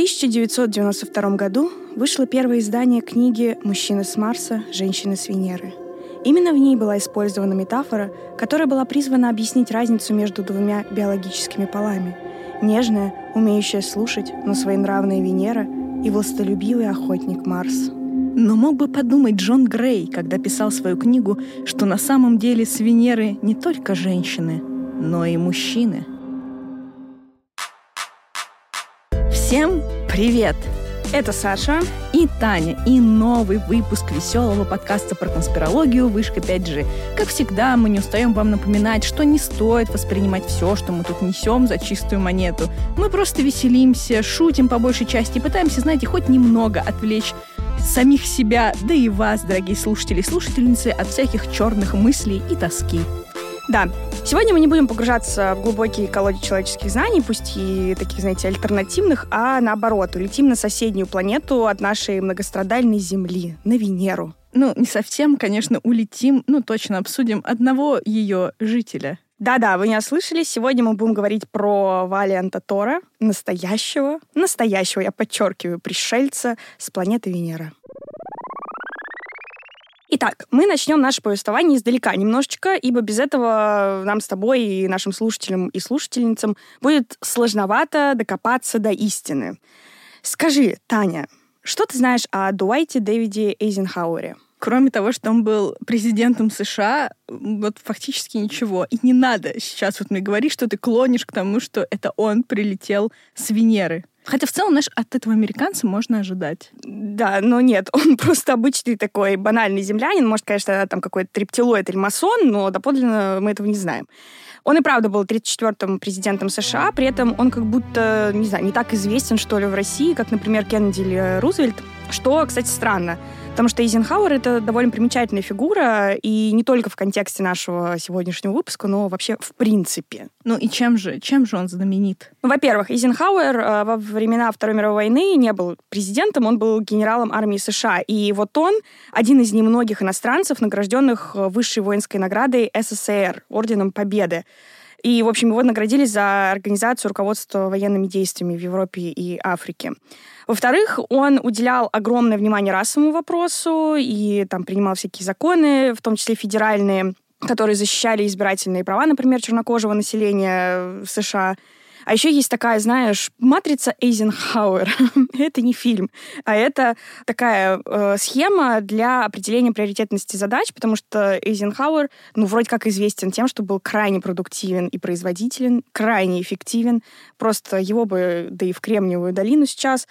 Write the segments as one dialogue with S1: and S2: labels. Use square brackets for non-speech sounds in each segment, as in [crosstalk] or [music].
S1: 1992 году вышло первое издание книги «Мужчина с Марса, женщина с Венеры». Именно в ней была использована метафора, которая была призвана объяснить разницу между двумя биологическими полами. Нежная, умеющая слушать, но своенравная Венера и властолюбивый охотник Марс.
S2: Но мог бы подумать Джон Грей, когда писал свою книгу, что на самом деле с Венеры не только женщины, но и мужчины. Всем привет!
S1: Это Саша
S2: и Таня, и новый выпуск веселого подкаста про конспирологию «Вышка 5G». Как всегда, мы не устаем вам напоминать, что не стоит воспринимать все, что мы тут несем, за чистую монету. Мы просто веселимся, шутим по большей части и пытаемся, знаете, хоть немного отвлечь самих себя, да и вас, дорогие слушатели и слушательницы, от всяких черных мыслей и тоски.
S1: Да, сегодня мы не будем погружаться в глубокие колодец человеческих знаний, пусть и таких, знаете, альтернативных, а наоборот, улетим на соседнюю планету от нашей многострадальной Земли, на Венеру.
S2: Ну, не совсем, конечно, улетим, ну, точно обсудим одного ее жителя.
S1: Да-да, вы не ослышались. Сегодня мы будем говорить про Валианта Тора, настоящего, настоящего, я подчеркиваю, пришельца с планеты Венера. Итак, мы начнем наше повествование издалека немножечко, ибо без этого нам с тобой и нашим слушателям и слушательницам будет сложновато докопаться до истины. Скажи, Таня, что ты знаешь о Дуайте Дэвиде Эйзенхауэре?
S2: Кроме того, что он был президентом США, вот фактически ничего. И не надо сейчас вот мне говорить, что ты клонишь к тому, что это он прилетел с Венеры. Хотя в целом, знаешь, от этого американца можно ожидать.
S1: Да, но нет, [laughs] он просто обычный такой банальный землянин. Может, конечно, там какой-то трептилоид или масон, но доподлинно мы этого не знаем. Он и правда был 34-м президентом США, при этом он как будто, не знаю, не так известен, что ли, в России, как, например, Кеннеди или Рузвельт, что, кстати, странно. Потому что Эйзенхауэр — это довольно примечательная фигура, и не только в контексте нашего сегодняшнего выпуска, но вообще в принципе.
S2: Ну и чем же, чем же он знаменит?
S1: Ну, во-первых, Эйзенхауэр э, во времена Второй мировой войны не был президентом, он был генералом армии США. И вот он один из немногих иностранцев, награжденных э, высшей воинской наградой СССР, Орденом Победы. И, в общем, его наградили за организацию руководства военными действиями в Европе и Африке. Во-вторых, он уделял огромное внимание расовому вопросу и там принимал всякие законы, в том числе федеральные, которые защищали избирательные права, например, чернокожего населения в США. А еще есть такая, знаешь, матрица Эйзенхауэр. [laughs] это не фильм, а это такая э, схема для определения приоритетности задач, потому что Эйзенхауэр, ну, вроде как известен тем, что был крайне продуктивен и производителен, крайне эффективен. Просто его бы, да и в Кремниевую долину сейчас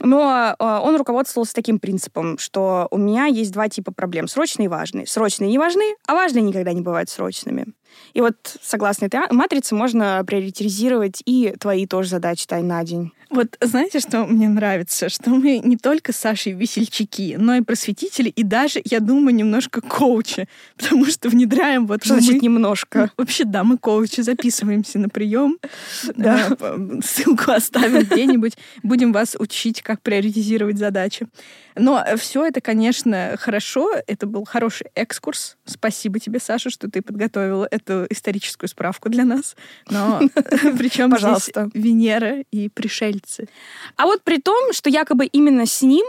S1: но э, он руководствовался таким принципом, что у меня есть два типа проблем. Срочные и важные. Срочные не важны, а важные никогда не бывают срочными. И вот согласно этой матрице можно приоритизировать и твои тоже задачи тай на день.
S2: Вот знаете, что мне нравится? Что мы не только с Сашей весельчаки, но и просветители, и даже, я думаю, немножко коучи, потому что внедряем вот...
S1: Что значит мы... немножко?
S2: Вообще, да, мы коучи, записываемся на прием, [laughs] да. ссылку оставим где-нибудь, будем вас учить, как приоритизировать задачи. Но все это, конечно, хорошо, это был хороший экскурс. Спасибо тебе, Саша, что ты подготовила эту историческую справку для нас. Но [laughs] причем Пожалуйста. Венера и пришельцы.
S1: А вот при том, что якобы именно с ним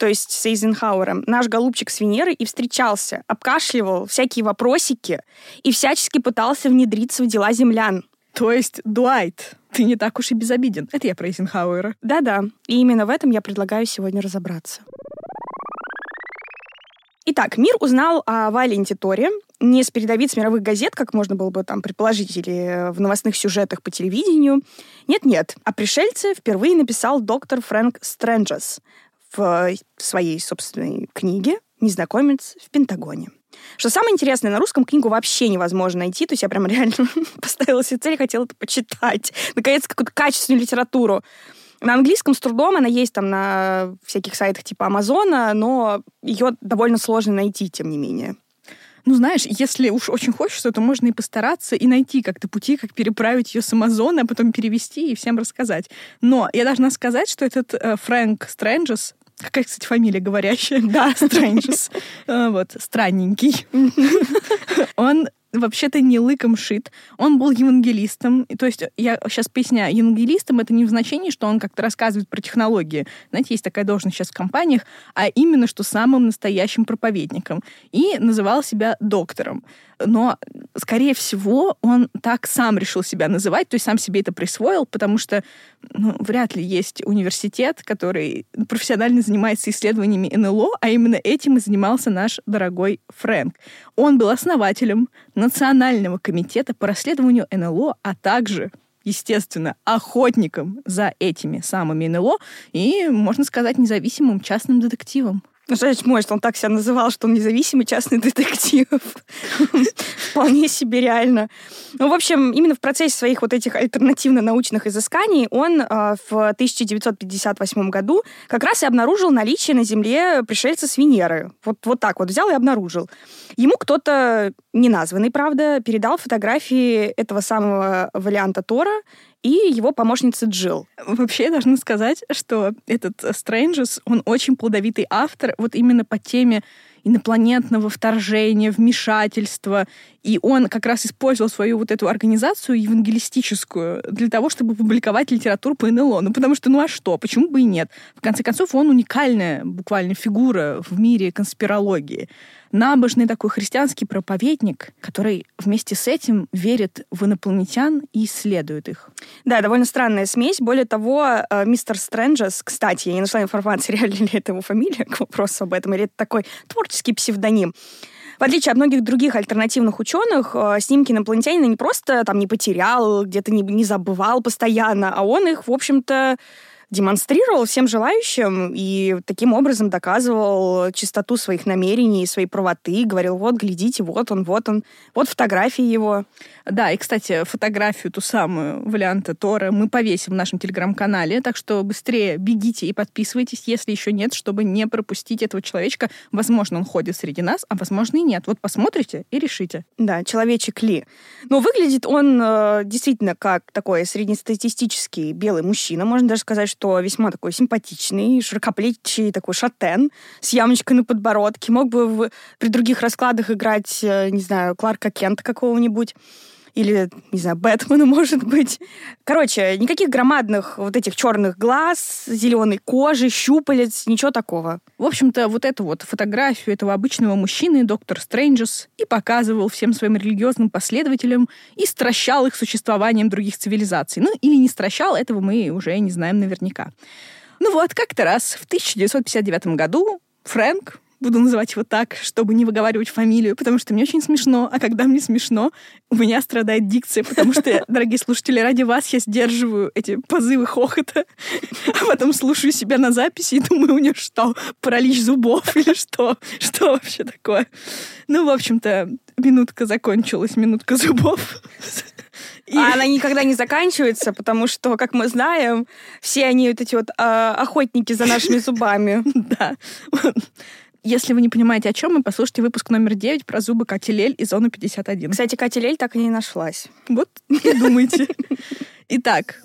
S1: то есть с Эйзенхауэром, наш голубчик с Венеры и встречался, обкашливал всякие вопросики и всячески пытался внедриться в дела землян.
S2: То есть, Дуайт, ты не так уж и безобиден. Это я про Эйзенхауэра.
S1: Да-да, и именно в этом я предлагаю сегодня разобраться. Итак, мир узнал о Валенте Торе не с передовиц мировых газет, как можно было бы там предположить, или в новостных сюжетах по телевидению. Нет-нет, о пришельце впервые написал доктор Фрэнк Стрэнджес в своей собственной книге «Незнакомец в Пентагоне». Что самое интересное, на русском книгу вообще невозможно найти, то есть я прям [laughs] реально поставила себе цель, хотела это почитать. Наконец, какую-то качественную литературу. На английском с трудом, она есть там на всяких сайтах типа Амазона, но ее довольно сложно найти, тем не менее.
S2: Ну, знаешь, если уж очень хочется, то можно и постараться и найти как-то пути, как переправить ее с Амазона, а потом перевести и всем рассказать. Но я должна сказать, что этот э, Фрэнк Стрэнджес, Какая, кстати, фамилия говорящая?
S1: Да, [laughs] Стрэнджес.
S2: Э, вот, странненький. [laughs] Он вообще-то не лыком шит. Он был евангелистом. То есть я сейчас поясняю, евангелистом это не в значении, что он как-то рассказывает про технологии. Знаете, есть такая должность сейчас в компаниях, а именно, что самым настоящим проповедником. И называл себя доктором. Но, скорее всего, он так сам решил себя называть, то есть сам себе это присвоил, потому что ну, вряд ли есть университет, который профессионально занимается исследованиями НЛО, а именно этим и занимался наш дорогой Фрэнк. Он был основателем Национального комитета по расследованию НЛО, а также естественно, охотником за этими самыми НЛО и, можно сказать, независимым частным детективом.
S1: Жечь может, он так себя называл, что он независимый частный детектив. [laughs] Вполне себе реально. Ну, в общем, именно в процессе своих вот этих альтернативно-научных изысканий он э, в 1958 году как раз и обнаружил наличие на Земле пришельца с Венеры. Вот, вот так вот взял и обнаружил. Ему кто-то, неназванный, правда, передал фотографии этого самого варианта Тора, и его помощница Джилл.
S2: Вообще, я должна сказать, что этот Стрэнджес, он очень плодовитый автор вот именно по теме инопланетного вторжения, вмешательства. И он как раз использовал свою вот эту организацию евангелистическую для того, чтобы публиковать литературу по НЛО. Ну, потому что, ну а что? Почему бы и нет? В конце концов, он уникальная буквально фигура в мире конспирологии набожный такой христианский проповедник, который вместе с этим верит в инопланетян и исследует их.
S1: Да, довольно странная смесь. Более того, э, мистер Стрэнджес, кстати, я не нашла информации, [laughs] реально ли это его фамилия, к вопросу об этом, или это такой творческий псевдоним. В отличие от многих других альтернативных ученых, э, снимки инопланетянина не просто там не потерял, где-то не, не забывал постоянно, а он их, в общем-то, демонстрировал всем желающим и таким образом доказывал чистоту своих намерений, своей правоты, говорил, вот, глядите, вот он, вот он, вот фотографии его.
S2: Да, и, кстати, фотографию ту самую варианта Тора мы повесим в нашем телеграм-канале, так что быстрее бегите и подписывайтесь, если еще нет, чтобы не пропустить этого человечка. Возможно, он ходит среди нас, а возможно и нет. Вот посмотрите и решите.
S1: Да, человечек Ли. Но выглядит он э, действительно как такой среднестатистический белый мужчина. Можно даже сказать, что весьма такой симпатичный, широкоплечий такой шатен с ямочкой на подбородке. Мог бы в, при других раскладах играть, э, не знаю, Кларка Кента какого-нибудь или, не знаю, Бэтмена, [laughs] может быть. Короче, никаких громадных вот этих черных глаз, зеленой кожи, щупалец, ничего такого.
S2: В общем-то, вот эту вот фотографию этого обычного мужчины доктор Стрэнджес и показывал всем своим религиозным последователям и стращал их существованием других цивилизаций. Ну, или не стращал, этого мы уже не знаем наверняка. Ну вот, как-то раз в 1959 году Фрэнк, буду называть его так, чтобы не выговаривать фамилию, потому что мне очень смешно, а когда мне смешно, у меня страдает дикция, потому что, [laughs] дорогие слушатели, ради вас я сдерживаю эти позывы хохота, а потом слушаю себя на записи и думаю, у нее что, паралич зубов [laughs] или что? Что вообще такое? Ну, в общем-то, минутка закончилась, минутка зубов.
S1: И... А она никогда не заканчивается, потому что, как мы знаем, все они вот эти вот э, охотники за нашими зубами. [laughs]
S2: Да. Если вы не понимаете, о чем мы, послушайте выпуск номер 9 про зубы Кати Лель и зону 51.
S1: Кстати, Катя Лель так и не нашлась.
S2: Вот и думайте. Итак,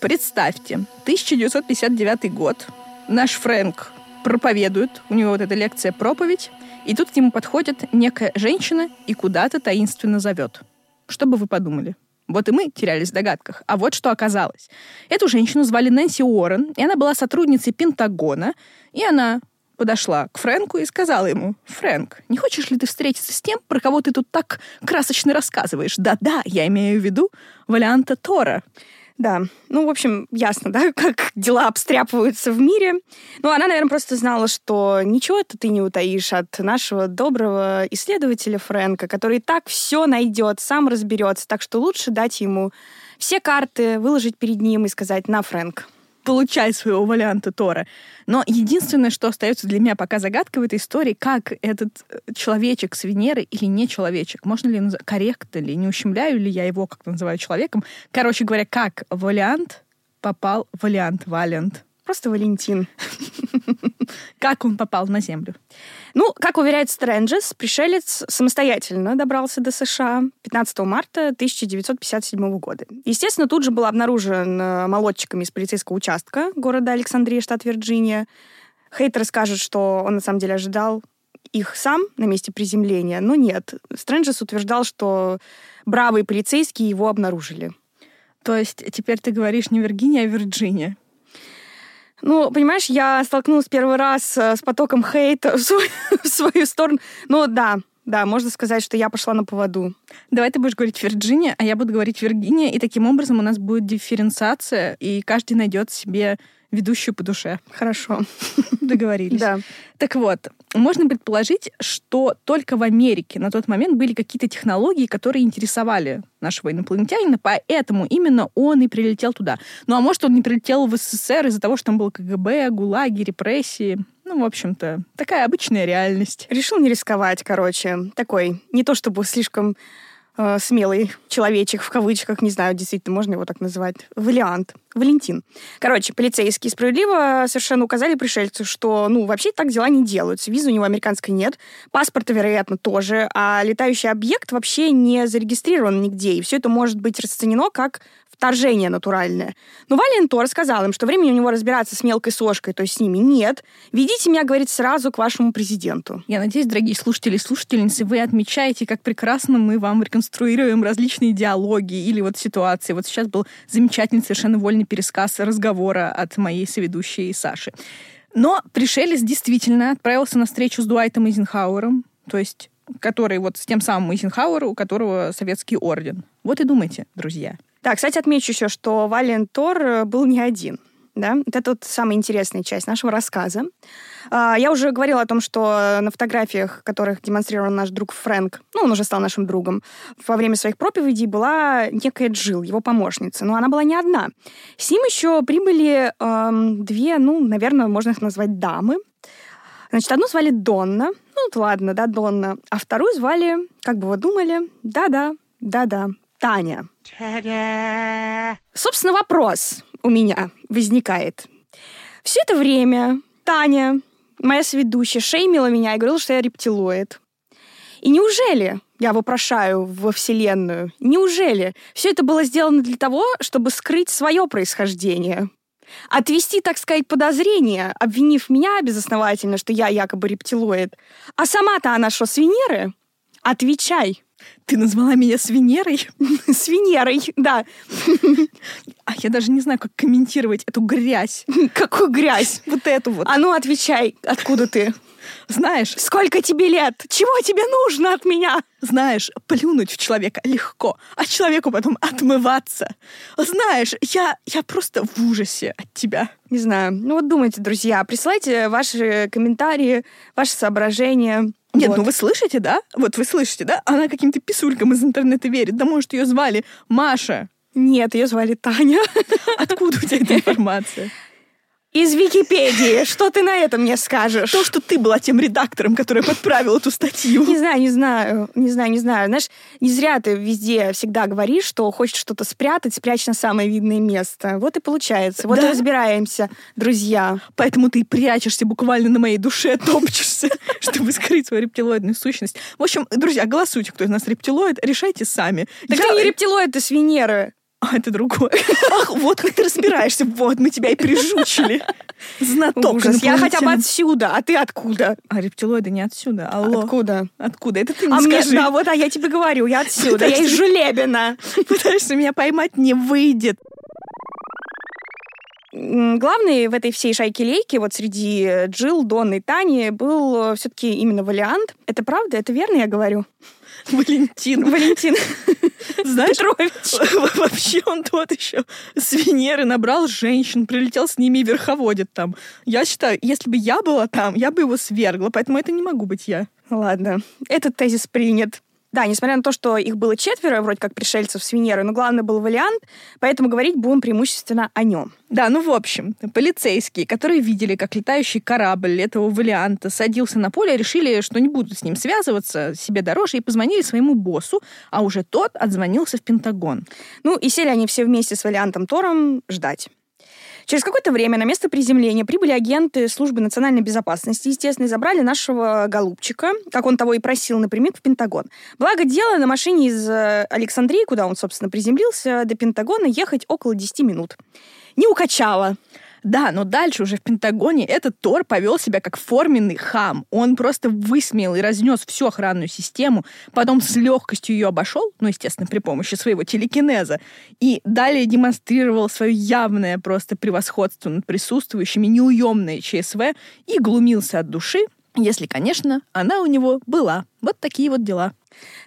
S2: представьте, 1959 год. Наш Фрэнк проповедует, у него вот эта лекция проповедь, и тут к нему подходит некая женщина и куда-то таинственно зовет. Что бы вы подумали? Вот и мы терялись в догадках. А вот что оказалось. Эту женщину звали Нэнси Уоррен, и она была сотрудницей Пентагона, и она подошла к Фрэнку и сказала ему, «Фрэнк, не хочешь ли ты встретиться с тем, про кого ты тут так красочно рассказываешь? Да-да, я имею в виду Валианта Тора».
S1: Да, ну, в общем, ясно, да, [laughs] как дела обстряпываются в мире. Ну, она, наверное, просто знала, что ничего это ты не утаишь от нашего доброго исследователя Фрэнка, который так все найдет, сам разберется, так что лучше дать ему все карты, выложить перед ним и сказать «на, Фрэнк,
S2: получай своего варианта Тора. Но единственное, что остается для меня пока загадкой в этой истории, как этот э, человечек с Венеры или не человечек, можно ли корректно ли, не ущемляю ли я его, как называю, человеком. Короче говоря, как вариант попал вариант Валент.
S1: Просто Валентин. [laughs]
S2: Как он попал на Землю?
S1: Ну, как уверяет Стрэнджес, пришелец самостоятельно добрался до США 15 марта 1957 года. Естественно, тут же был обнаружен э, молодчиками из полицейского участка города Александрия, штат Вирджиния. Хейтеры скажут, что он на самом деле ожидал их сам на месте приземления, но нет. Стрэнджес утверждал, что бравые полицейские его обнаружили.
S2: То есть теперь ты говоришь не Виргиния, а Вирджиния.
S1: Ну, понимаешь, я столкнулась первый раз э, с потоком хейта в свою, [laughs] в свою сторону. Ну, да, да, можно сказать, что я пошла на поводу.
S2: Давай ты будешь говорить Вирджиния, а я буду говорить Виргиния, и таким образом у нас будет дифференциация, и каждый найдет себе ведущую по душе.
S1: Хорошо. [laughs]
S2: Договорились.
S1: Да.
S2: Так вот, можно предположить, что только в Америке на тот момент были какие-то технологии, которые интересовали нашего инопланетянина, поэтому именно он и прилетел туда. Ну а может, он не прилетел в СССР из-за того, что там был КГБ, ГУЛАГи, репрессии. Ну, в общем-то, такая обычная реальность.
S1: Решил не рисковать, короче. Такой, не то чтобы слишком э, смелый человечек, в кавычках, не знаю, действительно, можно его так называть, вариант, Валентин. Короче, полицейские справедливо совершенно указали пришельцу, что, ну, вообще так дела не делаются. Визы у него американской нет, паспорта, вероятно, тоже, а летающий объект вообще не зарегистрирован нигде, и все это может быть расценено как вторжение натуральное. Но Валентор рассказал им, что времени у него разбираться с мелкой сошкой, то есть с ними, нет. Ведите меня, говорит, сразу к вашему президенту.
S2: Я надеюсь, дорогие слушатели и слушательницы, вы отмечаете, как прекрасно мы вам реконструируем различные диалоги или вот ситуации. Вот сейчас был замечательный, совершенно вольный пересказ разговора от моей соведущей Саши. Но пришелец действительно отправился на встречу с Дуайтом Эйзенхауэром, то есть который вот с тем самым Эйзенхауэром, у которого советский орден. Вот и думайте, друзья.
S1: Да, кстати, отмечу еще, что Вален Тор э, был не один. Да? Это тут самая интересная часть нашего рассказа. А, я уже говорила о том, что на фотографиях, которых демонстрировал наш друг Фрэнк, ну, он уже стал нашим другом, во время своих проповедей была некая Джил, его помощница. Но она была не одна. С ним еще прибыли эм, две, ну, наверное, можно их назвать дамы. Значит, одну звали Донна, ну, ладно, да, Донна, а вторую звали, как бы вы думали, да-да, да-да, Таня. Собственно, вопрос у меня возникает. Все это время Таня, моя сведущая, шеймила меня и говорила, что я рептилоид. И неужели, я вопрошаю во Вселенную, неужели все это было сделано для того, чтобы скрыть свое происхождение? Отвести, так сказать, подозрение, обвинив меня безосновательно, что я якобы рептилоид. А сама-то она что, с Венеры? Отвечай.
S2: Ты назвала меня свинерой? [laughs]
S1: Свинерой, да.
S2: А я даже не знаю, как комментировать эту грязь. [laughs]
S1: Какую грязь?
S2: Вот эту вот.
S1: А ну, отвечай, откуда ты?
S2: Знаешь...
S1: Сколько тебе лет? Чего тебе нужно от меня?
S2: Знаешь, плюнуть в человека легко, а человеку потом отмываться. Знаешь, я, я просто в ужасе от тебя.
S1: Не знаю. Ну вот думайте, друзья, присылайте ваши комментарии, ваши соображения.
S2: Нет,
S1: Вот.
S2: ну вы слышите, да? Вот вы слышите, да? Она каким-то писулькам из интернета верит. Да может, ее звали Маша.
S1: Нет, ее звали Таня. [laughs]
S2: Откуда у тебя эта [laughs] информация?
S1: Из Википедии. Что ты на это мне скажешь?
S2: То, что ты была тем редактором, который подправил эту статью.
S1: Не знаю, не знаю, не знаю, не знаю. Знаешь, не зря ты везде всегда говоришь, что хочешь что-то спрятать, спрячь на самое видное место. Вот и получается. Вот
S2: Да?
S1: и разбираемся, друзья.
S2: Поэтому ты прячешься буквально на моей душе, [laughs] топчешься, чтобы скрыть свою рептилоидную сущность. В общем, друзья, голосуйте, кто из нас рептилоид, решайте сами.
S1: Так ты не рептилоид, ты с Венеры.
S2: А, это другое. Ах, вот как ты разбираешься. Вот, мы тебя и прижучили. Знаток
S1: Ужас. Я хотя бы отсюда, а ты откуда?
S2: А рептилоиды не отсюда. Алло.
S1: Откуда?
S2: Откуда? Это ты
S1: А
S2: не
S1: мне,
S2: скажи.
S1: да, вот, а я тебе говорю, я отсюда, я из. Жулебина.
S2: Пытаешься меня поймать, не выйдет.
S1: Главный в этой всей шайке-лейке, вот среди Джилл, Донны и Тани, был все-таки именно Валиант. Это правда? Это верно я говорю?
S2: Валентин.
S1: Валентин [laughs]
S2: Знаешь,
S1: Петрович.
S2: вообще он тот еще с Венеры набрал женщин, прилетел с ними и верховодит там. Я считаю, если бы я была там, я бы его свергла, поэтому это не могу быть я.
S1: Ладно, этот тезис принят. Да, несмотря на то, что их было четверо, вроде как пришельцев с Венеры, но главный был Валиант, поэтому говорить будем преимущественно о нем.
S2: Да, ну в общем, полицейские, которые видели, как летающий корабль этого варианта садился на поле, решили, что не будут с ним связываться себе дороже, и позвонили своему боссу, а уже тот отзвонился в Пентагон.
S1: Ну и сели они все вместе с Валиантом Тором ждать. Через какое-то время на место приземления прибыли агенты службы национальной безопасности, естественно, и забрали нашего голубчика, как он того и просил, напрямик в Пентагон. Благо дело, на машине из э, Александрии, куда он, собственно, приземлился, до Пентагона ехать около 10 минут. Не укачало.
S2: Да, но дальше уже в Пентагоне этот Тор повел себя как форменный хам. Он просто высмеял и разнес всю охранную систему, потом с легкостью ее обошел, ну, естественно, при помощи своего телекинеза, и далее демонстрировал свое явное просто превосходство над присутствующими, неуемное ЧСВ и глумился от души, если, конечно, она у него была. Вот такие вот дела.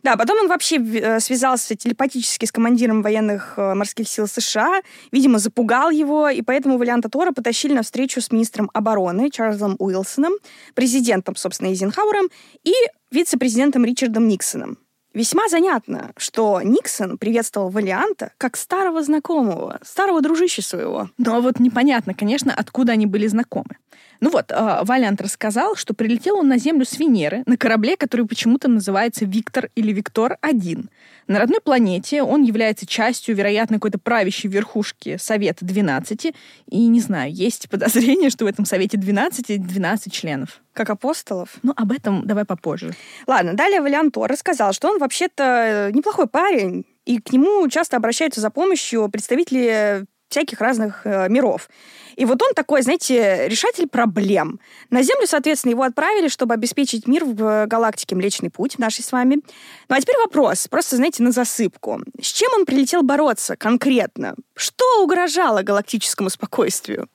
S1: Да, потом он вообще э, связался телепатически с командиром военных э, морских сил США, видимо, запугал его, и поэтому Валианта Тора потащили на встречу с министром обороны Чарльзом Уилсоном, президентом, собственно, Эйзенхауэром и вице-президентом Ричардом Никсоном. Весьма занятно, что Никсон приветствовал Валианта как старого знакомого, старого дружища своего.
S2: Но вот непонятно, конечно, откуда они были знакомы. Ну вот, э, Валиант рассказал, что прилетел он на Землю с Венеры на корабле, который почему-то называется «Виктор» или «Виктор-1». На родной планете он является частью, вероятно, какой-то правящей верхушки Совета 12. И, не знаю, есть подозрение, что в этом Совете 12 12 членов.
S1: Как апостолов?
S2: Ну, об этом давай попозже.
S1: Ладно, далее Валиант Тор рассказал, что он вообще-то неплохой парень, и к нему часто обращаются за помощью представители всяких разных э, миров. И вот он такой, знаете, решатель проблем. На Землю, соответственно, его отправили, чтобы обеспечить мир в галактике Млечный Путь, нашей с вами. Ну а теперь вопрос, просто, знаете, на засыпку. С чем он прилетел бороться конкретно? Что угрожало галактическому спокойствию?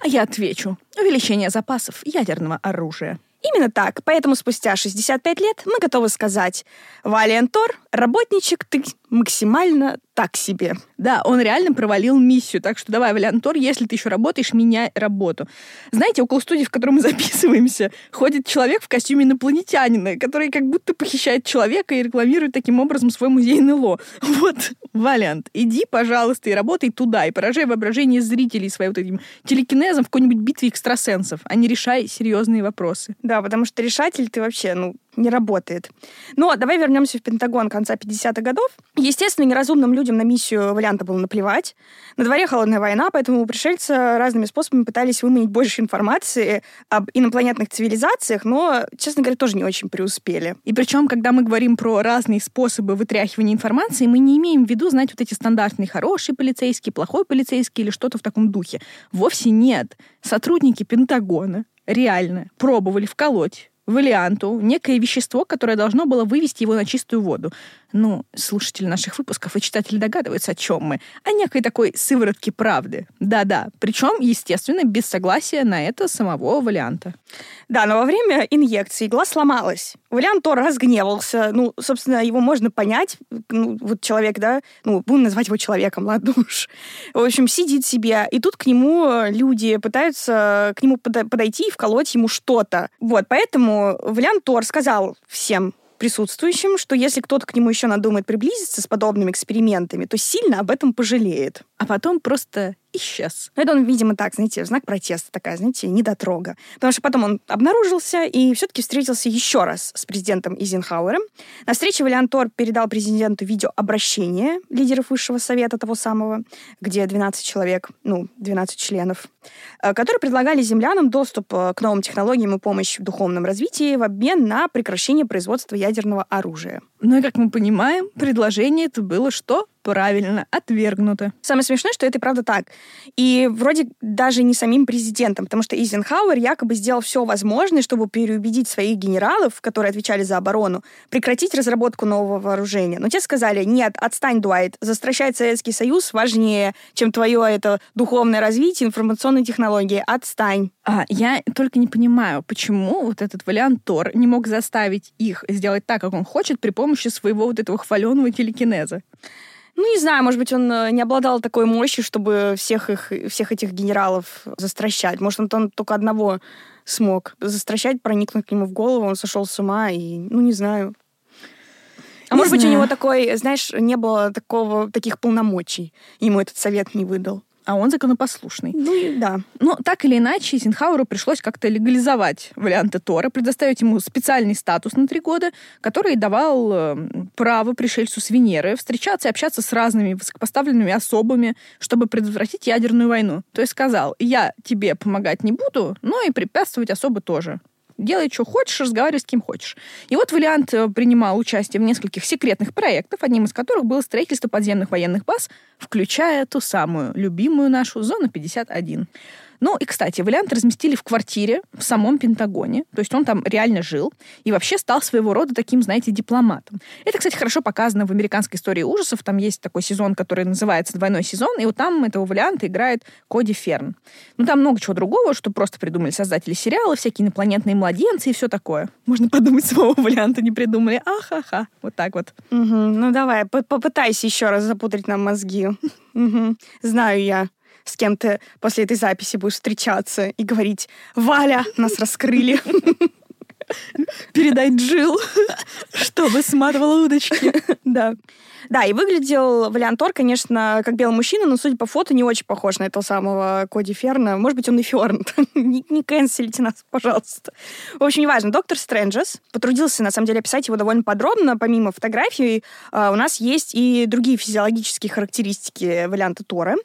S2: А я отвечу. Увеличение запасов ядерного оружия.
S1: Именно так. Поэтому спустя 65 лет мы готовы сказать «Валиантор, работничек, ты максимально так себе.
S2: Да, он реально провалил миссию, так что давай, Валиантор, если ты еще работаешь, меняй работу. Знаете, около студии, в которой мы [laughs] записываемся, ходит человек в костюме инопланетянина, который как будто похищает человека и рекламирует таким образом свой музей НЛО. [laughs] Вот, Валиант, иди, пожалуйста, и работай туда, и поражай воображение зрителей своим вот этим телекинезом в какой-нибудь битве экстрасенсов, а не решай серьезные вопросы.
S1: Да, потому что решатель ты вообще, ну, не работает. Но давай вернемся в Пентагон конца 50-х годов. Естественно, неразумным людям на миссию варианта было наплевать. На дворе холодная война, поэтому пришельцы разными способами пытались выманить больше информации об инопланетных цивилизациях, но, честно говоря, тоже не очень преуспели.
S2: И причем, когда мы говорим про разные способы вытряхивания информации, мы не имеем в виду, знать вот эти стандартные хороший полицейский, плохой полицейский или что-то в таком духе. Вовсе нет. Сотрудники Пентагона реально пробовали вколоть Валианту некое вещество, которое должно было вывести его на чистую воду. Ну, слушатели наших выпусков и читатели догадываются, о чем мы. О некой такой сыворотке правды. Да-да. Причем, естественно, без согласия на это самого Валианта.
S1: Да, но во время инъекции игла сломалась. Валиант Тор разгневался. Ну, собственно, его можно понять. Ну, вот человек, да, ну, будем назвать его человеком, ладно уж. В общем, сидит себе, и тут к нему люди пытаются к нему подойти и вколоть ему что-то. Вот, поэтому Валиант Тор сказал всем присутствующим, что если кто-то к нему еще надумает приблизиться с подобными экспериментами, то сильно об этом пожалеет.
S2: А потом просто исчез.
S1: Это он, видимо, так, знаете, знак протеста такая, знаете, недотрога. Потому что потом он обнаружился и все-таки встретился еще раз с президентом Изенхауэром. На встрече Валиан передал президенту видеообращение лидеров Высшего Совета того самого, где 12 человек, ну, 12 членов, э, которые предлагали землянам доступ э, к новым технологиям и помощь в духовном развитии в обмен на прекращение производства ядерного оружия.
S2: Ну и, как мы понимаем, предложение это было что? правильно отвергнуто.
S1: Самое смешное, что это и правда так. И вроде даже не самим президентом, потому что Изенхауэр якобы сделал все возможное, чтобы переубедить своих генералов, которые отвечали за оборону, прекратить разработку нового вооружения. Но те сказали, нет, отстань, Дуайт, застращать Советский Союз важнее, чем твое это духовное развитие, информационные технологии. Отстань.
S2: А, я только не понимаю, почему вот этот Валиант Тор не мог заставить их сделать так, как он хочет, при помощи своего вот этого хваленого телекинеза.
S1: Ну, не знаю, может быть, он э, не обладал такой мощью, чтобы всех, их, всех этих генералов застращать. Может, он, он только одного смог застращать, проникнуть к нему в голову, он сошел с ума, и, ну, не знаю. А не может знаю. быть, у него такой, знаешь, не было такого, таких полномочий. Ему этот совет не выдал
S2: а он законопослушный.
S1: Ну, да.
S2: Но так или иначе, Зинхауру пришлось как-то легализовать варианты Тора, предоставить ему специальный статус на три года, который давал э, право пришельцу с Венеры встречаться и общаться с разными высокопоставленными особами, чтобы предотвратить ядерную войну. То есть сказал, я тебе помогать не буду, но и препятствовать особо тоже делай, что хочешь, разговаривай с кем хочешь. И вот Валиант э, принимал участие в нескольких секретных проектах, одним из которых было строительство подземных военных баз, включая ту самую любимую нашу зону 51. Ну и, кстати, Валиант разместили в квартире в самом Пентагоне, то есть он там реально жил и вообще стал своего рода таким, знаете, дипломатом. Это, кстати, хорошо показано в американской истории ужасов. Там есть такой сезон, который называется «Двойной сезон», и вот там этого Валианта играет Коди Ферн. Ну там много чего другого, что просто придумали создатели сериала, всякие инопланетные младенцы и все такое. Можно подумать, [laughs] самого Валианта не придумали. Ахаха. Вот так вот.
S1: Угу. Ну давай, попытайся еще раз запутать нам мозги. [laughs] Угу. Знаю я с кем ты после этой записи будешь встречаться и говорить «Валя, нас раскрыли».
S2: Передай Джил, чтобы сматывала удочки.
S1: Да. Да, и выглядел Валиантор, конечно, как белый мужчина, но, судя по фото, не очень похож на этого самого Коди Ферна. Может быть, он и Ферн. [laughs] не, не канцелите нас, пожалуйста. В общем, неважно. Доктор Стрэнджес потрудился, на самом деле, описать его довольно подробно. Помимо фотографий, а, у нас есть и другие физиологические характеристики Валианта Тора.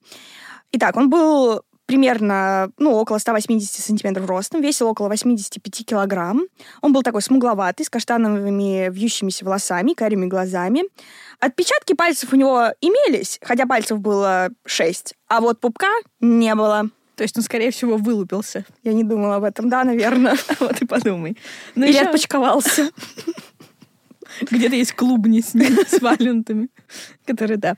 S1: Итак, он был примерно, ну, около 180 сантиметров ростом, весил около 85 килограмм. Он был такой смугловатый, с каштановыми вьющимися волосами, карими глазами. Отпечатки пальцев у него имелись, хотя пальцев было 6, а вот пупка не было.
S2: То есть он, скорее всего, вылупился.
S1: Я не думала об этом, да, наверное. [laughs]
S2: Вот и подумай.
S1: Ну, Или отпочковался. [laughs]
S2: Где-то есть клубни с с валентами, которые, да.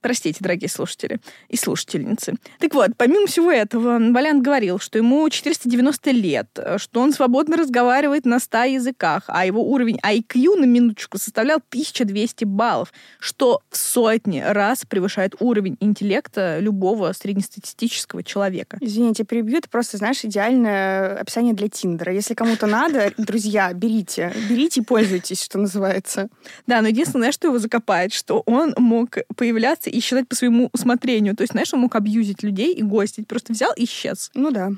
S2: Простите, дорогие слушатели и слушательницы. Так вот, помимо всего этого, Валянт говорил, что ему 490 лет, что он свободно разговаривает на 100 языках, а его уровень IQ на минуточку составлял 1200 баллов, что в сотни раз превышает уровень интеллекта любого среднестатистического человека.
S1: Извините, перебью, это просто, знаешь, идеальное описание для Тиндера. Если кому-то надо, [laughs] друзья, берите, берите и пользуйтесь, что называется.
S2: Да, но единственное, что его закопает, что он мог появляться и считать по своему усмотрению. То есть, знаешь, он мог абьюзить людей и гостить. Просто взял и исчез.
S1: Ну да.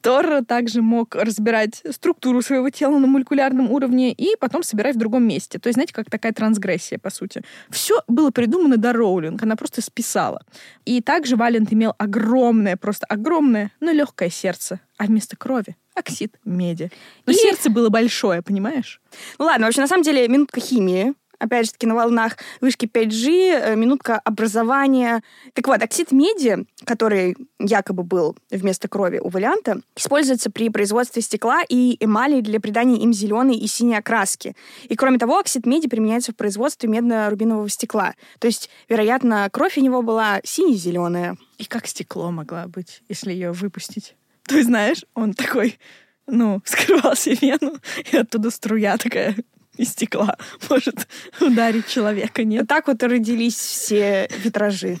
S2: Тор также мог разбирать структуру своего тела на молекулярном уровне и потом собирать в другом месте. То есть, знаете, как такая трансгрессия, по сути. Все было придумано до Роулинг. Она просто списала. И также Валент имел огромное, просто огромное, но легкое сердце. А вместо крови оксид меди. Но и... сердце было большое, понимаешь?
S1: Ну ладно, вообще, на самом деле, минутка химии опять же таки, на волнах вышки 5G, э, минутка образования. Так вот, оксид меди, который якобы был вместо крови у валианта, используется при производстве стекла и эмали для придания им зеленой и синей окраски. И кроме того, оксид меди применяется в производстве медно-рубинового стекла. То есть, вероятно, кровь у него была сине-зеленая.
S2: И как стекло могла быть, если ее выпустить? Ты знаешь, он такой, ну, вскрывал себе вену, и оттуда струя такая из стекла [laughs] может ударить человека, нет?
S1: Так вот и родились все витражи.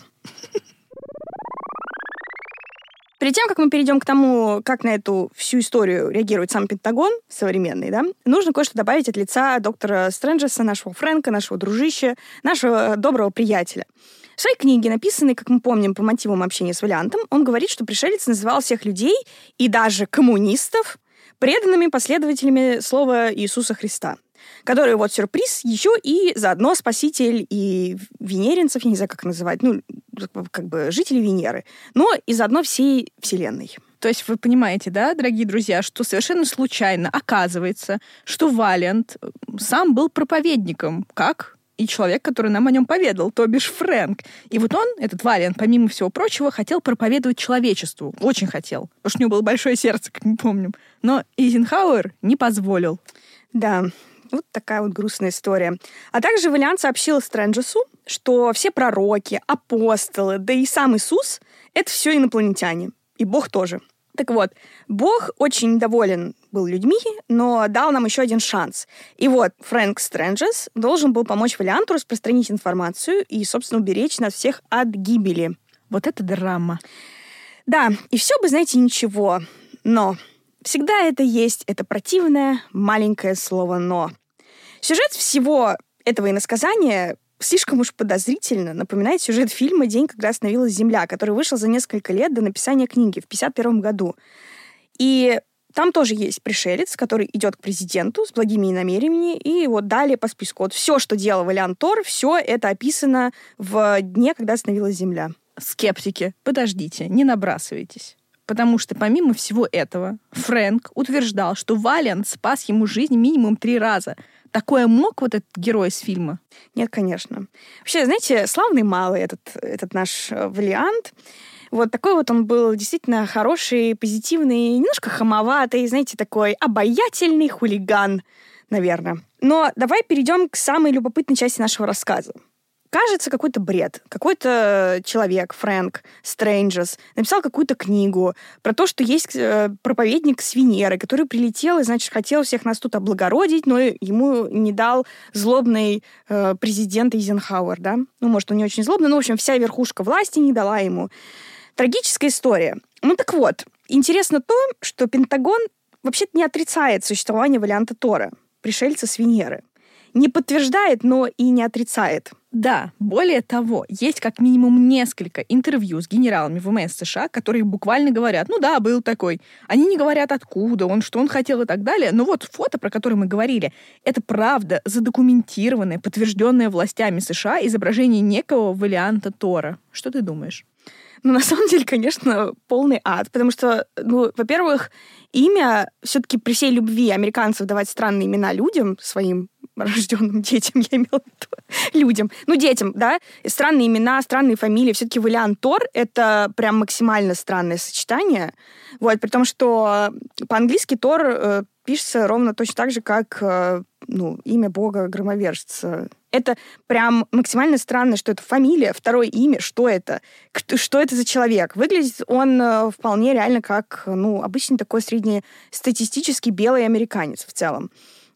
S1: Перед тем, как мы перейдем к тому, как на эту всю историю реагирует сам Пентагон современный, да, нужно кое-что добавить от лица доктора Стрэнджеса, нашего Фрэнка, нашего дружища, нашего доброго приятеля. В своей книге, написанной, как мы помним, по мотивам общения с Валиантом, он говорит, что пришелец называл всех людей и даже коммунистов преданными последователями слова Иисуса Христа который вот сюрприз еще и заодно спаситель и венеринцев, я не знаю, как называть, ну, как бы жители Венеры, но и заодно всей Вселенной.
S2: То есть вы понимаете, да, дорогие друзья, что совершенно случайно оказывается, что Валент сам был проповедником, как и человек, который нам о нем поведал, то бишь Фрэнк. И вот он, этот Валент, помимо всего прочего, хотел проповедовать человечеству. Очень хотел. Потому что у него было большое сердце, как мы помним. Но Эйзенхауэр не позволил.
S1: Да, вот такая вот грустная история. А также Валиант сообщил Стрэнджесу, что все пророки, апостолы, да и сам Иисус — это все инопланетяне. И Бог тоже. Так вот, Бог очень доволен был людьми, но дал нам еще один шанс. И вот Фрэнк Стрэнджес должен был помочь Валианту распространить информацию и, собственно, уберечь нас всех от гибели.
S2: Вот это драма.
S1: Да, и все бы, знаете, ничего. Но всегда это есть, это противное маленькое слово «но». Сюжет всего этого иносказания слишком уж подозрительно напоминает сюжет фильма «День, когда остановилась Земля», который вышел за несколько лет до написания книги в 1951 году. И там тоже есть пришелец, который идет к президенту с благими намерениями, и вот далее по списку. Вот все, что делал Валиан все это описано в дне, когда остановилась Земля.
S2: Скептики, подождите, не набрасывайтесь. Потому что помимо всего этого, Фрэнк утверждал, что Валиант спас ему жизнь минимум три раза — Такое мог вот этот герой из фильма?
S1: Нет, конечно. Вообще, знаете, славный малый этот, этот наш э, Валиант. Вот такой вот он был действительно хороший, позитивный, немножко хамоватый, знаете, такой обаятельный хулиган, наверное. Но давай перейдем к самой любопытной части нашего рассказа кажется какой-то бред. Какой-то человек, Фрэнк Стрэнджес, написал какую-то книгу про то, что есть э, проповедник с Венеры, который прилетел и, значит, хотел всех нас тут облагородить, но ему не дал злобный э, президент Эйзенхауэр, да? Ну, может, он не очень злобный, но, в общем, вся верхушка власти не дала ему. Трагическая история. Ну, так вот, интересно то, что Пентагон вообще-то не отрицает существование варианта Тора, пришельца с Венеры. Не подтверждает, но и не отрицает.
S2: Да, более того, есть как минимум несколько интервью с генералами ВМС США, которые буквально говорят, ну да, был такой. Они не говорят, откуда он, что он хотел и так далее. Но вот фото, про которое мы говорили, это правда задокументированное, подтвержденное властями США изображение некого варианта Тора. Что ты думаешь?
S1: Ну, на самом деле, конечно, полный ад, потому что, ну, во-первых, имя все-таки при всей любви американцев давать странные имена людям своим [laughs] рожденным детям, я имела в виду, людям, ну, детям, да, странные имена, странные фамилии. Все-таки Валиан Тор — это прям максимально странное сочетание. Вот, при том, что по-английски Тор э, пишется ровно точно так же, как э, ну, имя бога громовержца. Это прям максимально странно, что это фамилия, второе имя, что это? Что это за человек? Выглядит он э, вполне реально как, ну, обычный такой среднестатистический белый американец в целом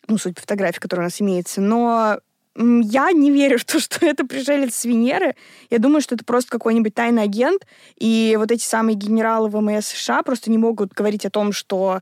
S1: ну, суть по фотографии, которая у нас имеется, но я не верю в то, [laughs] что это пришелец с Венеры. Я думаю, что это просто какой-нибудь тайный агент, и вот эти самые генералы ВМС США просто не могут говорить о том, что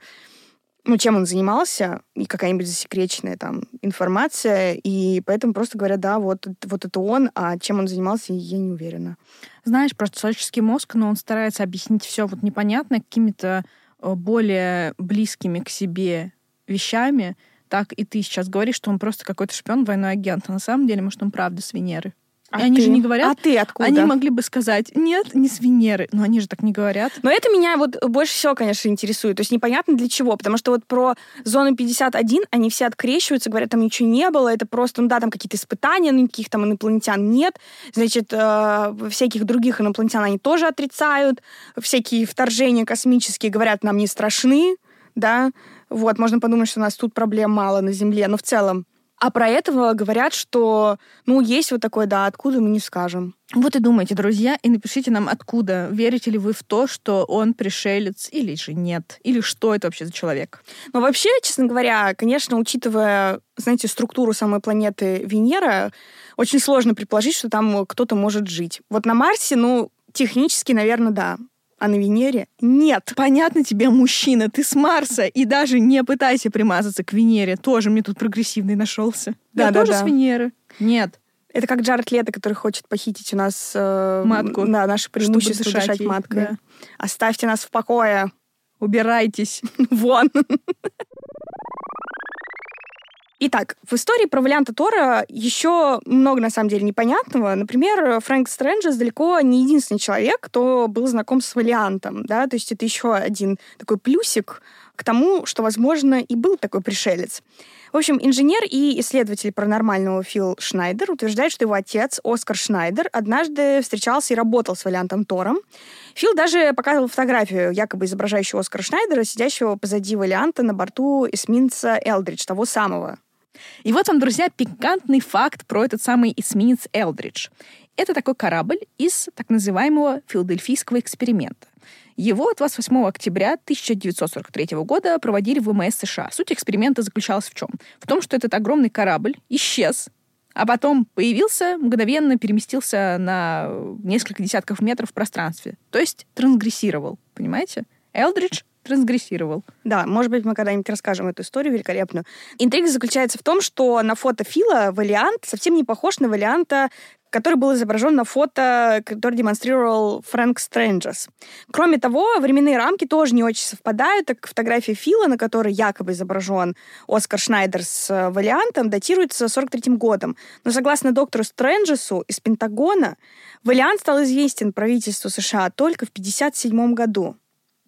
S1: ну, чем он занимался, и какая-нибудь засекреченная там информация, и поэтому просто говорят, да, вот, вот это он, а чем он занимался, я не уверена.
S2: Знаешь, просто человеческий мозг, но он старается объяснить все вот непонятно какими-то э, более близкими к себе вещами, так и ты сейчас говоришь, что он просто какой-то шпион, двойной агент. А на самом деле, может, он правда с Венеры. А и они же не говорят.
S1: А ты откуда?
S2: Они могли бы сказать, нет, не с Венеры. Но они же так не говорят.
S1: Но это меня вот больше всего, конечно, интересует. То есть непонятно для чего. Потому что вот про зону 51 они все открещиваются, говорят, там ничего не было. Это просто, ну да, там какие-то испытания, но никаких там инопланетян нет. Значит, э, всяких других инопланетян они тоже отрицают. Всякие вторжения космические, говорят, нам не страшны. Да, вот, можно подумать, что у нас тут проблем мало на Земле, но в целом. А про этого говорят, что, ну, есть вот такое, да, откуда мы не скажем.
S2: Вот и думайте, друзья, и напишите нам, откуда. Верите ли вы в то, что он пришелец или же нет? Или что это вообще за человек?
S1: Ну, вообще, честно говоря, конечно, учитывая, знаете, структуру самой планеты Венера, очень сложно предположить, что там кто-то может жить. Вот на Марсе, ну, технически, наверное, да а на Венере нет.
S2: Понятно тебе, мужчина, ты с Марса, и даже не пытайся примазаться к Венере. Тоже мне тут прогрессивный нашелся. Да, Я да, тоже да. с Венеры. Нет.
S1: Это как Джаред Лето, который хочет похитить у нас
S2: э, матку.
S1: Да, наше преимущество дышать, дышать маткой. Да. Оставьте нас в покое.
S2: Убирайтесь. [laughs]
S1: Вон. Итак, в истории про Валианта Тора еще много, на самом деле, непонятного. Например, Фрэнк Стрэнджес далеко не единственный человек, кто был знаком с Валиантом, да, то есть это еще один такой плюсик к тому, что, возможно, и был такой пришелец. В общем, инженер и исследователь паранормального Фил Шнайдер утверждает, что его отец, Оскар Шнайдер, однажды встречался и работал с Валиантом Тором. Фил даже показывал фотографию, якобы изображающую Оскара Шнайдера, сидящего позади Валианта на борту эсминца Элдридж, того самого,
S2: и вот вам, друзья, пикантный факт про этот самый эсминец Элдридж. Это такой корабль из так называемого филадельфийского эксперимента. Его 28 октября 1943 года проводили в ВМС США. Суть эксперимента заключалась в чем? В том, что этот огромный корабль исчез, а потом появился, мгновенно переместился на несколько десятков метров в пространстве. То есть трансгрессировал, понимаете? Элдридж трансгрессировал.
S1: Да, может быть, мы когда-нибудь расскажем эту историю великолепную. Интрига заключается в том, что на фото Фила валиант совсем не похож на валианта, который был изображен на фото, который демонстрировал Фрэнк Стрэнджес. Кроме того, временные рамки тоже не очень совпадают, так фотография Фила, на которой якобы изображен Оскар Шнайдер с э, Валиантом, датируется 43 годом. Но согласно доктору Стрэнджесу из Пентагона, Валиант стал известен правительству США только в 57 году.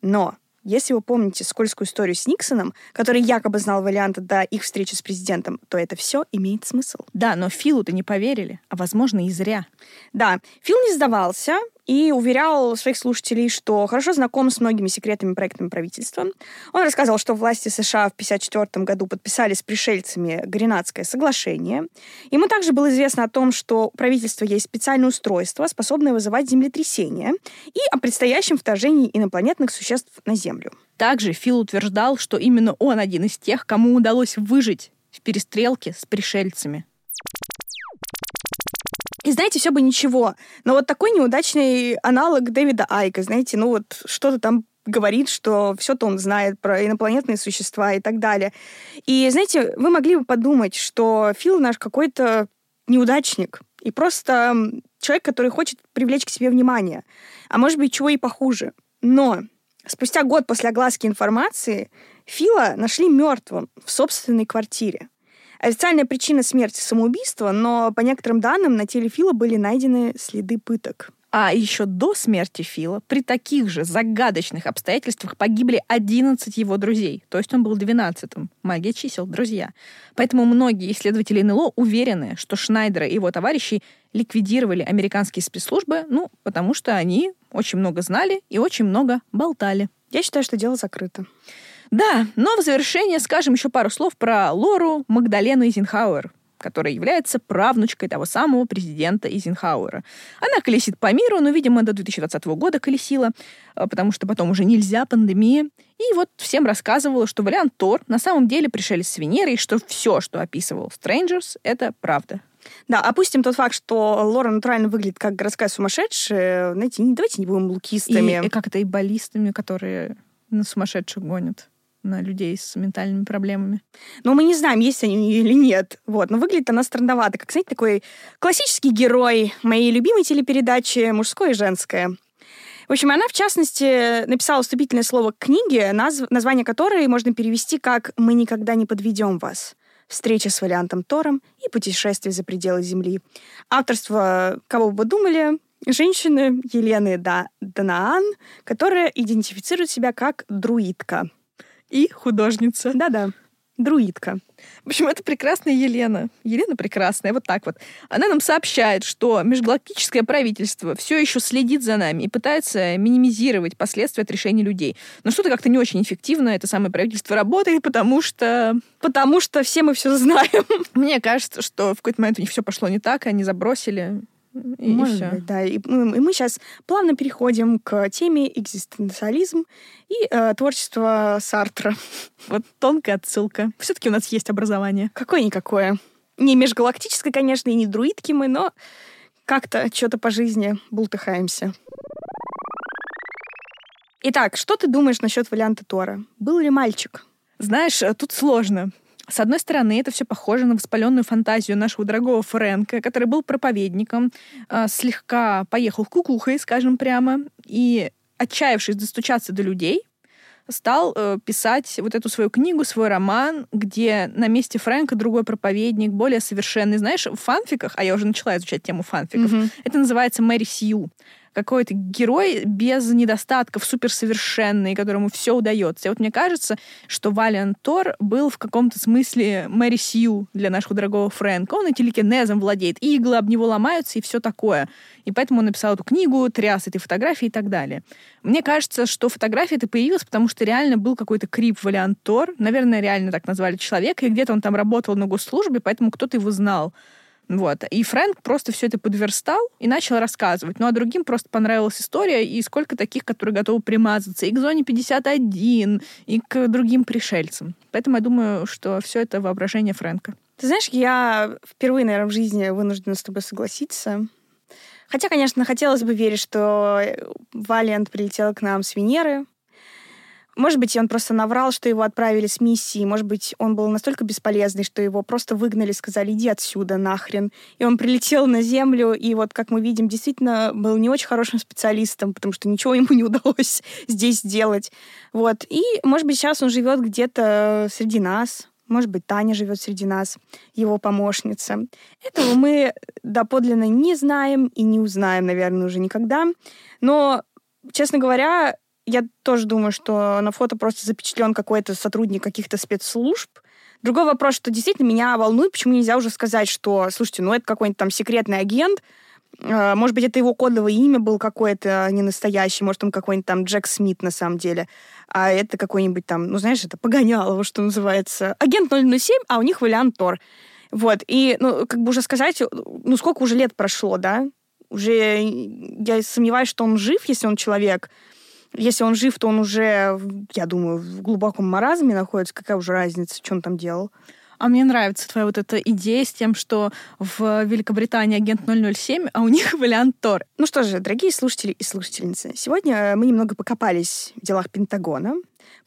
S1: Но если вы помните скользкую историю с Никсоном, который якобы знал Валианта до их встречи с президентом, то это все имеет смысл.
S2: Да, но Филу-то не поверили, а, возможно, и зря.
S1: Да, Фил не сдавался, и уверял своих слушателей, что хорошо знаком с многими секретными проектами правительства. Он рассказывал, что власти США в 1954 году подписали с пришельцами Гренадское соглашение. Ему также было известно о том, что у правительства есть специальное устройство, способное вызывать землетрясения, и о предстоящем вторжении инопланетных существ на Землю.
S2: Также Фил утверждал, что именно он один из тех, кому удалось выжить в перестрелке с пришельцами.
S1: И знаете, все бы ничего. Но вот такой неудачный аналог Дэвида Айка, знаете, ну вот что-то там говорит, что все-то он знает про инопланетные существа и так далее. И, знаете, вы могли бы подумать, что Фил наш какой-то неудачник и просто человек, который хочет привлечь к себе внимание. А может быть, чего и похуже. Но спустя год после огласки информации Фила нашли мертвым в собственной квартире. Официальная причина смерти — самоубийство, но по некоторым данным на теле Фила были найдены следы пыток.
S2: А еще до смерти Фила при таких же загадочных обстоятельствах погибли 11 его друзей. То есть он был 12-м. Магия чисел, друзья. Поэтому многие исследователи НЛО уверены, что Шнайдера и его товарищи ликвидировали американские спецслужбы, ну, потому что они очень много знали и очень много болтали.
S1: Я считаю, что дело закрыто.
S2: Да, но в завершение скажем еще пару слов про Лору Магдалену Эйзенхауэр, которая является правнучкой того самого президента Эйзенхауэра. Она колесит по миру, но, видимо, до 2020 года колесила, а, потому что потом уже нельзя, пандемия. И вот всем рассказывала, что вариант Тор на самом деле пришелец с Венеры, и что все, что описывал Strangers, это правда.
S1: Да, опустим тот факт, что Лора натурально выглядит как городская сумасшедшая. Знаете, давайте не будем лукистами.
S2: И, и как это, и баллистами, которые на сумасшедших гонят на людей с ментальными проблемами.
S1: Но мы не знаем, есть они или нет. Вот. Но выглядит она странновато. Как, знаете, такой классический герой моей любимой телепередачи «Мужское и женское». В общем, она, в частности, написала вступительное слово к книге, назв... название которой можно перевести как «Мы никогда не подведем вас». Встреча с вариантом Тором и путешествие за пределы Земли. Авторство, кого бы думали, женщины Елены да, Данаан, которая идентифицирует себя как друидка
S2: и художница.
S1: Да-да, друидка.
S2: В общем, это прекрасная Елена. Елена прекрасная, вот так вот. Она нам сообщает, что межгалактическое правительство все еще следит за нами и пытается минимизировать последствия от решений людей. Но что-то как-то не очень эффективно это самое правительство работает, потому что...
S1: Потому что все мы все знаем. [laughs]
S2: Мне кажется, что в какой-то момент у них все пошло не так, они забросили и,
S1: Может
S2: и все.
S1: быть, да. И, и мы сейчас плавно переходим к теме экзистенциализм и э, творчество Сартра. [laughs]
S2: Вот тонкая отсылка. Все-таки у нас есть образование.
S1: Какое-никакое. Не межгалактическое, конечно, и не друидки мы, но как-то что-то по жизни бултыхаемся. Итак, что ты думаешь насчет варианта Тора? Был ли мальчик?
S2: Знаешь, тут сложно. С одной стороны, это все похоже на воспаленную фантазию нашего дорогого Фрэнка, который был проповедником, э, слегка поехал кукухой, скажем прямо, и, отчаявшись достучаться до людей, стал э, писать вот эту свою книгу, свой роман, где на месте Фрэнка другой проповедник, более совершенный. Знаешь, в фанфиках, а я уже начала изучать тему фанфиков, mm-hmm. это называется Мэри Сью какой-то герой без недостатков, суперсовершенный, которому все удается. И вот мне кажется, что Валиан Тор был в каком-то смысле Мэри Сью для нашего дорогого Фрэнка. Он и телекинезом владеет, иглы об него ломаются и все такое. И поэтому он написал эту книгу, тряс этой фотографии и так далее. Мне кажется, что фотография это появилась, потому что реально был какой-то крип Валиант Тор. Наверное, реально так назвали человека, и где-то он там работал на госслужбе, поэтому кто-то его знал. Вот. И Фрэнк просто все это подверстал и начал рассказывать. Ну, а другим просто понравилась история, и сколько таких, которые готовы примазаться и к зоне 51, и к другим пришельцам. Поэтому я думаю, что все это воображение Фрэнка.
S1: Ты знаешь, я впервые, наверное, в жизни вынуждена с тобой согласиться. Хотя, конечно, хотелось бы верить, что Валиант прилетел к нам с Венеры, может быть, он просто наврал, что его отправили с миссии. Может быть, он был настолько бесполезный, что его просто выгнали, сказали, иди отсюда нахрен. И он прилетел на Землю, и вот, как мы видим, действительно был не очень хорошим специалистом, потому что ничего ему не [laughs] удалось здесь сделать. Вот. И, может быть, сейчас он живет где-то среди нас, может быть, Таня живет среди нас, его помощница. Этого мы доподлинно не знаем и не узнаем, наверное, уже никогда. Но, честно говоря, я тоже думаю, что на фото просто запечатлен какой-то сотрудник каких-то спецслужб. Другой вопрос, что действительно меня волнует, почему нельзя уже сказать, что, слушайте, ну это какой-нибудь там секретный агент, Э, может быть, это его кодовое имя было какое-то не настоящее, может, он какой-нибудь там Джек Смит на самом деле. А это какой-нибудь там, ну, знаешь, это погонялово, что называется. Агент 007, а у них Валиант Тор. Вот, и, ну, как бы уже сказать, ну, сколько уже лет прошло, да? Уже я сомневаюсь, что он жив, если он человек. Если он жив, то он уже, я думаю, в глубоком маразме находится. Какая уже разница, что он там делал?
S2: А мне нравится твоя вот эта идея с тем, что в Великобритании агент 007, а у них [laughs] вариант Тор.
S1: Ну что же, дорогие слушатели и слушательницы, сегодня мы немного покопались в делах Пентагона,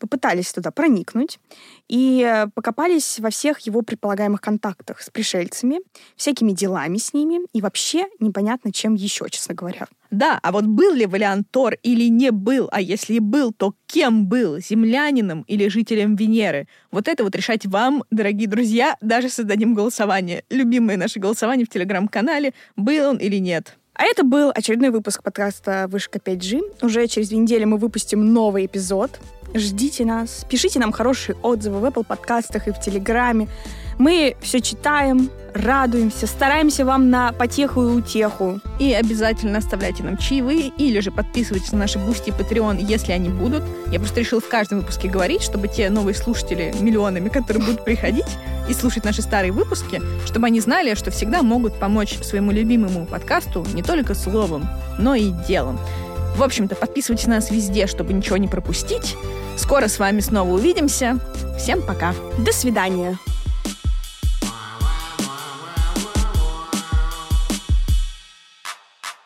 S1: попытались туда проникнуть и покопались во всех его предполагаемых контактах с пришельцами, всякими делами с ними и вообще непонятно чем еще, честно говоря.
S2: Да, а вот был ли Валиант Тор или не был, а если был, то кем был, землянином или жителем Венеры? Вот это вот решать вам, дорогие друзья, даже создадим голосование. Любимое наше голосование в Телеграм-канале, был он или нет.
S1: А это был очередной выпуск подкаста «Вышка 5G». Уже через две недели мы выпустим новый эпизод. Ждите нас, пишите нам хорошие отзывы в Apple подкастах и в Телеграме. Мы все читаем, радуемся, стараемся вам на потеху и утеху.
S2: И обязательно оставляйте нам чаевые или же подписывайтесь на наши Boosty и Patreon, если они будут. Я просто решила в каждом выпуске говорить, чтобы те новые слушатели миллионами, которые будут приходить и слушать наши старые выпуски, чтобы они знали, что всегда могут помочь своему любимому подкасту не только словом, но и делом. В общем-то, подписывайтесь на нас везде, чтобы ничего не пропустить. Скоро с вами снова увидимся. Всем пока.
S1: До свидания.